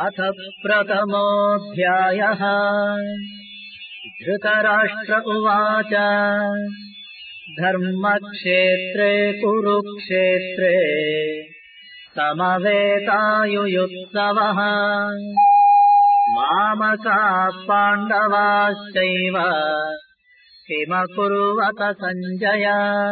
अथ प्रथमोऽध्यायः। धृतराष्ट्र उवाच। धर्मक्षेत्रे कुरुक्षेत्रे समवेतायुयुत्सवः। मामकाः पाण्डवाश्चैव किमकुर्वत सञ्जय सञ्जया।